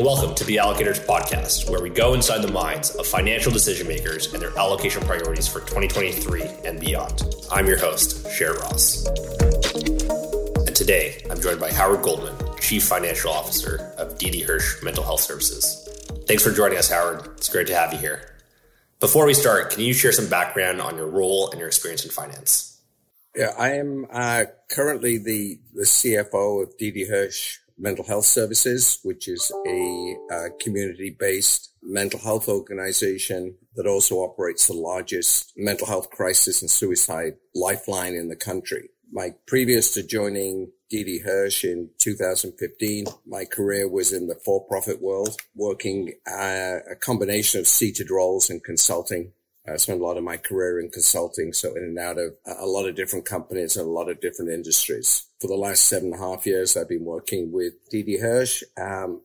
and welcome to the Allocators Podcast, where we go inside the minds of financial decision makers and their allocation priorities for 2023 and beyond. I'm your host, Sher Ross. And today, I'm joined by Howard Goldman, Chief Financial Officer of Didi Hirsch Mental Health Services. Thanks for joining us, Howard. It's great to have you here. Before we start, can you share some background on your role and your experience in finance? Yeah, I am uh, currently the, the CFO of Didi Hirsch Mental Health Services, which is a uh, community-based mental health organization that also operates the largest mental health crisis and suicide lifeline in the country. My previous to joining Didi Hirsch in 2015, my career was in the for-profit world, working uh, a combination of seated roles and consulting I spent a lot of my career in consulting, so in and out of a lot of different companies and a lot of different industries. For the last seven and a half years, I've been working with Didi Hirsch, um,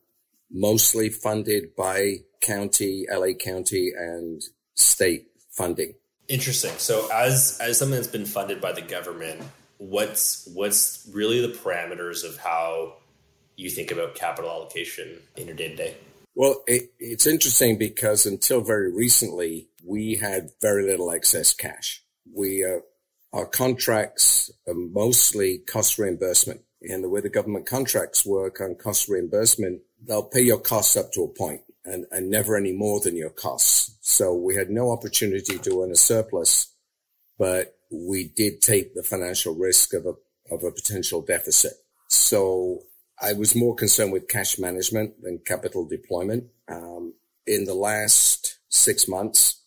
mostly funded by county, LA County, and state funding. Interesting. So, as as something that's been funded by the government, what's what's really the parameters of how you think about capital allocation in your day to day? Well, it, it's interesting because until very recently, we had very little excess cash. We, uh, our contracts are mostly cost reimbursement. And the way the government contracts work on cost reimbursement, they'll pay your costs up to a point and, and never any more than your costs. So we had no opportunity to earn a surplus, but we did take the financial risk of a, of a potential deficit. So I was more concerned with cash management than capital deployment. Um, in the last six months,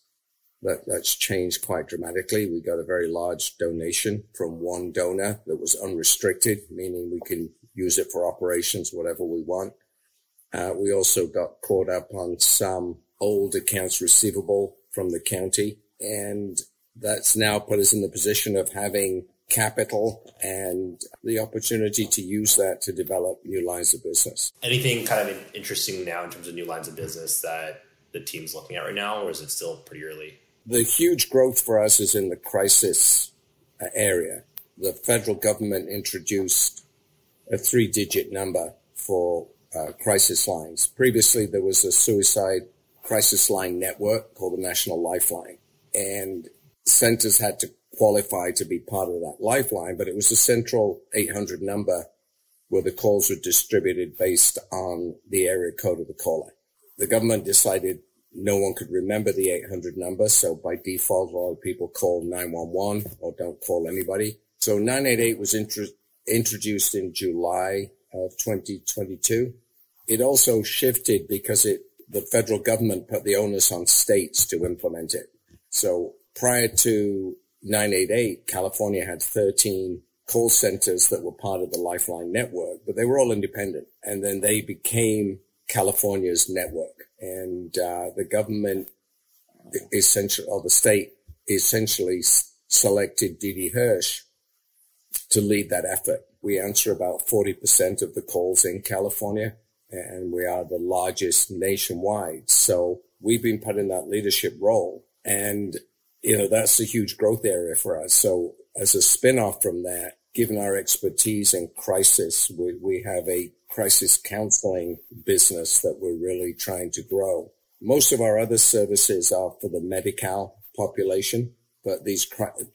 that, that's changed quite dramatically. We got a very large donation from one donor that was unrestricted, meaning we can use it for operations, whatever we want. Uh, we also got caught up on some old accounts receivable from the county, and that's now put us in the position of having capital and the opportunity to use that to develop new lines of business. Anything kind of interesting now in terms of new lines of business that the team's looking at right now, or is it still pretty early? The huge growth for us is in the crisis uh, area. The federal government introduced a three digit number for uh, crisis lines. Previously, there was a suicide crisis line network called the National Lifeline. And centers had to qualify to be part of that lifeline, but it was a central 800 number where the calls were distributed based on the area code of the caller. The government decided no one could remember the 800 number. So by default, a lot of people call 911 or don't call anybody. So 988 was introduced in July of 2022. It also shifted because it, the federal government put the onus on states to implement it. So prior to 988, California had 13 call centers that were part of the Lifeline network, but they were all independent. And then they became California's network. And uh, the government essentially, or the state essentially selected Didi Hirsch to lead that effort. We answer about 40% of the calls in California and we are the largest nationwide. So we've been put in that leadership role and you know, that's a huge growth area for us. So as a spin-off from that, given our expertise in crisis, we, we have a crisis counseling business that we're really trying to grow. Most of our other services are for the Medi-Cal population, but these,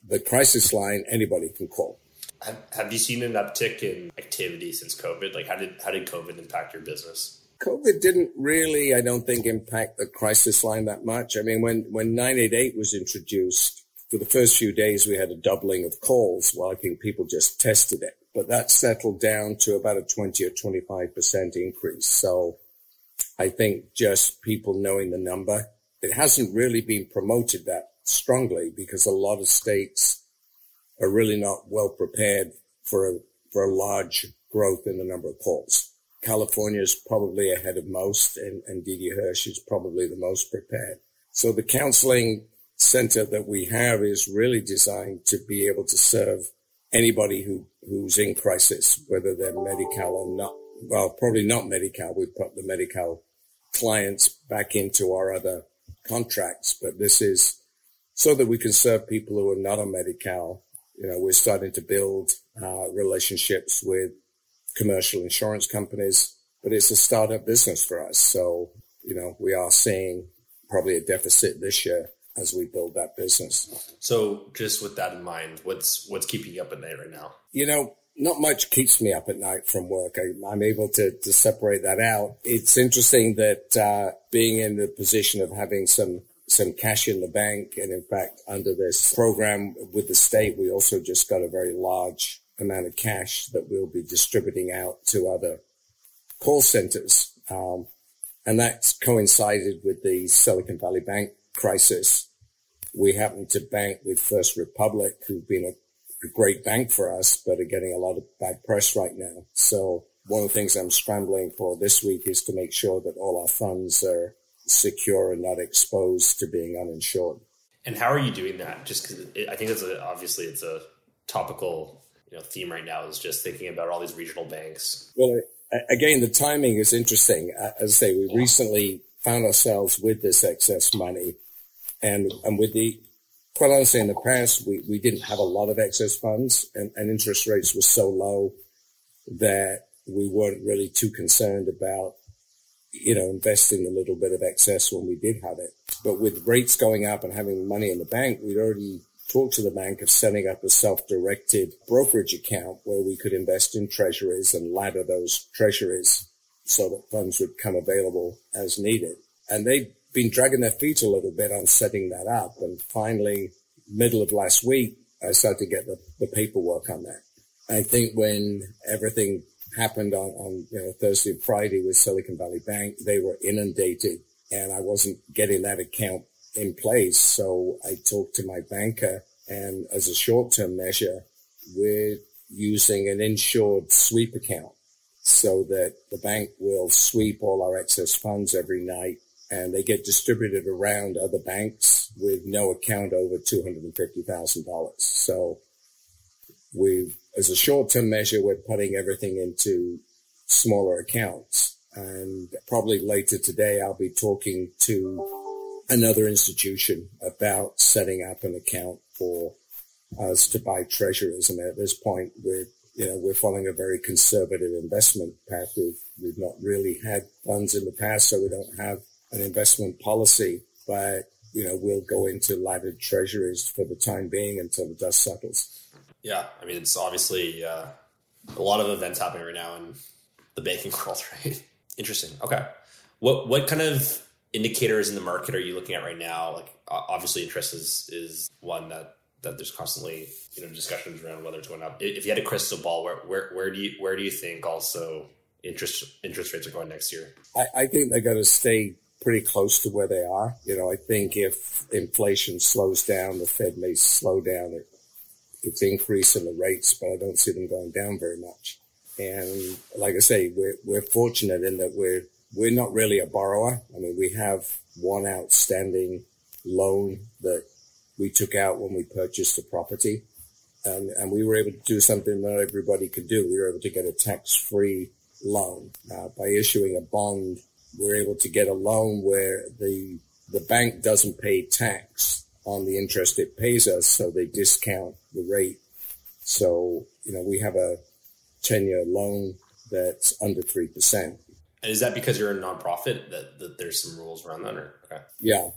the crisis line, anybody can call. Have, have you seen an uptick in activity since COVID? Like how did, how did COVID impact your business? COVID didn't really, I don't think, impact the crisis line that much. I mean, when, when 988 was introduced, for the first few days, we had a doubling of calls. Well, I think people just tested it, but that settled down to about a 20 or 25% increase. So I think just people knowing the number, it hasn't really been promoted that strongly because a lot of states are really not well prepared for a, for a large growth in the number of calls. California is probably ahead of most, and, and Didi Hirsch is probably the most prepared. So the counseling center that we have is really designed to be able to serve anybody who, who's in crisis, whether they're Medi-Cal or not. Well, probably not Medi-Cal. We put the Medi-Cal clients back into our other contracts, but this is so that we can serve people who are not on Medi-Cal. You know, we're starting to build uh, relationships with commercial insurance companies but it's a startup business for us. So, you know, we are seeing probably a deficit this year as we build that business. So, just with that in mind, what's what's keeping you up at night right now? You know, not much keeps me up at night from work. I, am able to, to separate that out. It's interesting that uh, being in the position of having some some cash in the bank, and in fact, under this program with the state, we also just got a very large amount of cash that we'll be distributing out to other call centers. Um, and that's coincided with the Silicon Valley Bank crisis. We happen to bank with First Republic, who've been a, a great bank for us, but are getting a lot of bad press right now. So one of the things I'm scrambling for this week is to make sure that all our funds are secure and not exposed to being uninsured. And how are you doing that? Just because I think it's a, obviously it's a topical you know theme right now is just thinking about all these regional banks. Well, again, the timing is interesting. As I say, we recently found ourselves with this excess money, and and with the quite honestly, in the past, we, we didn't have a lot of excess funds, and, and interest rates were so low that we weren't really too concerned about you know, investing a little bit of excess when we did have it. But with rates going up and having money in the bank, we'd already talked to the bank of setting up a self-directed brokerage account where we could invest in treasuries and ladder those treasuries so that funds would come available as needed. And they've been dragging their feet a little bit on setting that up. And finally, middle of last week, I started to get the, the paperwork on that. I think when everything happened on, on you know, Thursday and Friday with Silicon Valley Bank. They were inundated and I wasn't getting that account in place. So I talked to my banker and as a short term measure, we're using an insured sweep account so that the bank will sweep all our excess funds every night and they get distributed around other banks with no account over $250,000. So we've as a short-term measure, we're putting everything into smaller accounts. And probably later today, I'll be talking to another institution about setting up an account for us to buy treasuries. And at this point, we're, you know, we're following a very conservative investment path. We've, we've not really had funds in the past, so we don't have an investment policy, but, you know, we'll go into laddered treasuries for the time being until the dust settles. Yeah, I mean, it's obviously uh, a lot of events happening right now in the banking world, right? Interesting. Okay, what what kind of indicators in the market are you looking at right now? Like, obviously, interest is is one that that there's constantly you know discussions around whether it's going up. If you had a crystal ball, where where where do you where do you think also interest interest rates are going next year? I, I think they're going to stay pretty close to where they are. You know, I think if inflation slows down, the Fed may slow down it it's increasing the rates, but I don't see them going down very much. And like I say, we're, we're fortunate in that we're, we're not really a borrower. I mean, we have one outstanding loan that we took out when we purchased the property. And, and we were able to do something not everybody could do. We were able to get a tax-free loan uh, by issuing a bond. We're able to get a loan where the the bank doesn't pay tax on the interest it pays us, so they discount the rate. So, you know, we have a 10 year loan that's under 3%. And is that because you're a nonprofit that, that there's some rules around that? Or, okay. Yeah.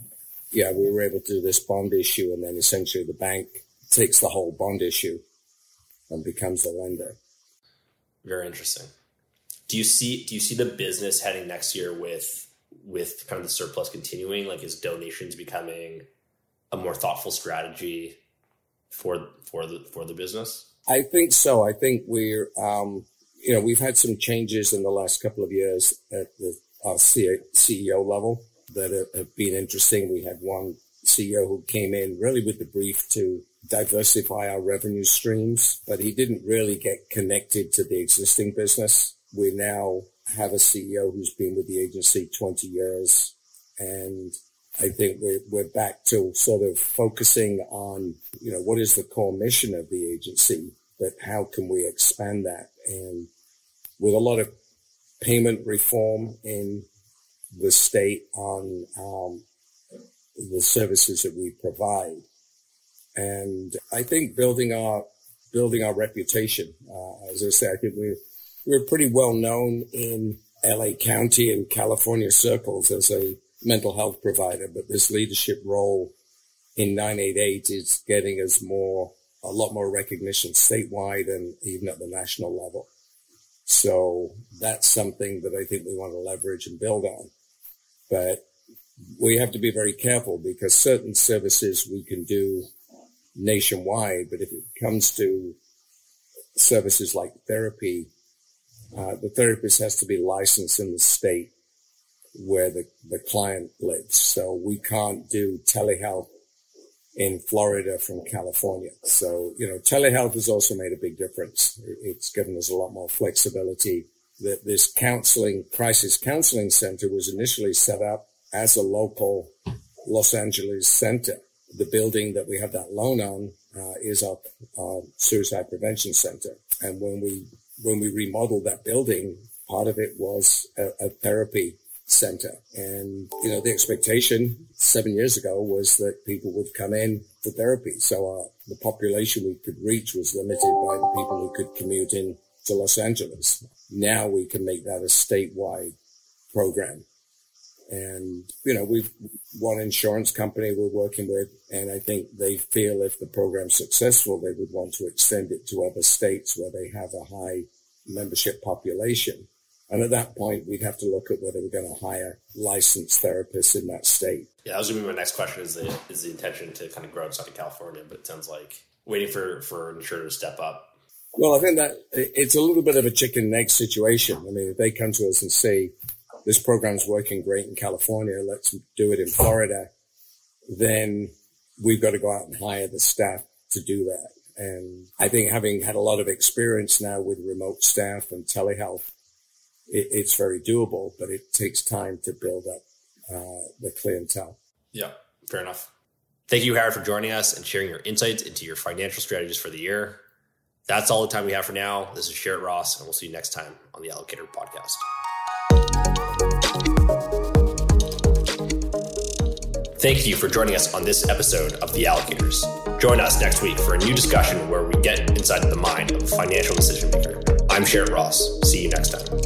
Yeah. We were able to do this bond issue and then essentially the bank takes the whole bond issue and becomes the lender. Very interesting. Do you see, do you see the business heading next year with, with kind of the surplus continuing? Like is donations becoming a more thoughtful strategy for for the for the business? I think so. I think we're um, you know we've had some changes in the last couple of years at the uh, CEO level that have been interesting. We had one CEO who came in really with the brief to diversify our revenue streams, but he didn't really get connected to the existing business. We now have a CEO who's been with the agency 20 years and I think we're, we're back to sort of focusing on, you know, what is the core mission of the agency, but how can we expand that? And with a lot of payment reform in the state on um, the services that we provide. And I think building our building our reputation, uh, as I say, I think we're we're pretty well known in LA County and California circles as a mental health provider, but this leadership role in 988 is getting us more, a lot more recognition statewide and even at the national level. So that's something that I think we want to leverage and build on. But we have to be very careful because certain services we can do nationwide, but if it comes to services like therapy, uh, the therapist has to be licensed in the state where the, the client lives. So we can't do telehealth in Florida from California. So, you know, telehealth has also made a big difference. It's given us a lot more flexibility that this counseling, crisis counseling center was initially set up as a local Los Angeles center. The building that we have that loan on uh, is our, our suicide prevention center. And when we, when we remodeled that building, part of it was a, a therapy center. And, you know, the expectation seven years ago was that people would come in for therapy. So uh, the population we could reach was limited by the people who could commute in to Los Angeles. Now we can make that a statewide program. And, you know, we've one insurance company we're working with, and I think they feel if the program's successful, they would want to extend it to other states where they have a high membership population. And at that point, we'd have to look at whether we're going to hire licensed therapists in that state. Yeah, that was going to be my next question. Is the is the intention to kind of grow outside of California? But it sounds like waiting for for an insurer to step up. Well, I think that it's a little bit of a chicken and egg situation. I mean, if they come to us and say this program's working great in California, let's do it in Florida, then we've got to go out and hire the staff to do that. And I think having had a lot of experience now with remote staff and telehealth, it, it's very doable, but it takes time to build up uh, the clientele. Yeah, fair enough. Thank you, Howard, for joining us and sharing your insights into your financial strategies for the year. That's all the time we have for now. This is Sherrod Ross, and we'll see you next time on the Allocator Podcast. Thank you for joining us on this episode of The Allocators. Join us next week for a new discussion where we get inside the mind of a financial decision maker. I'm Sherrod Ross. See you next time.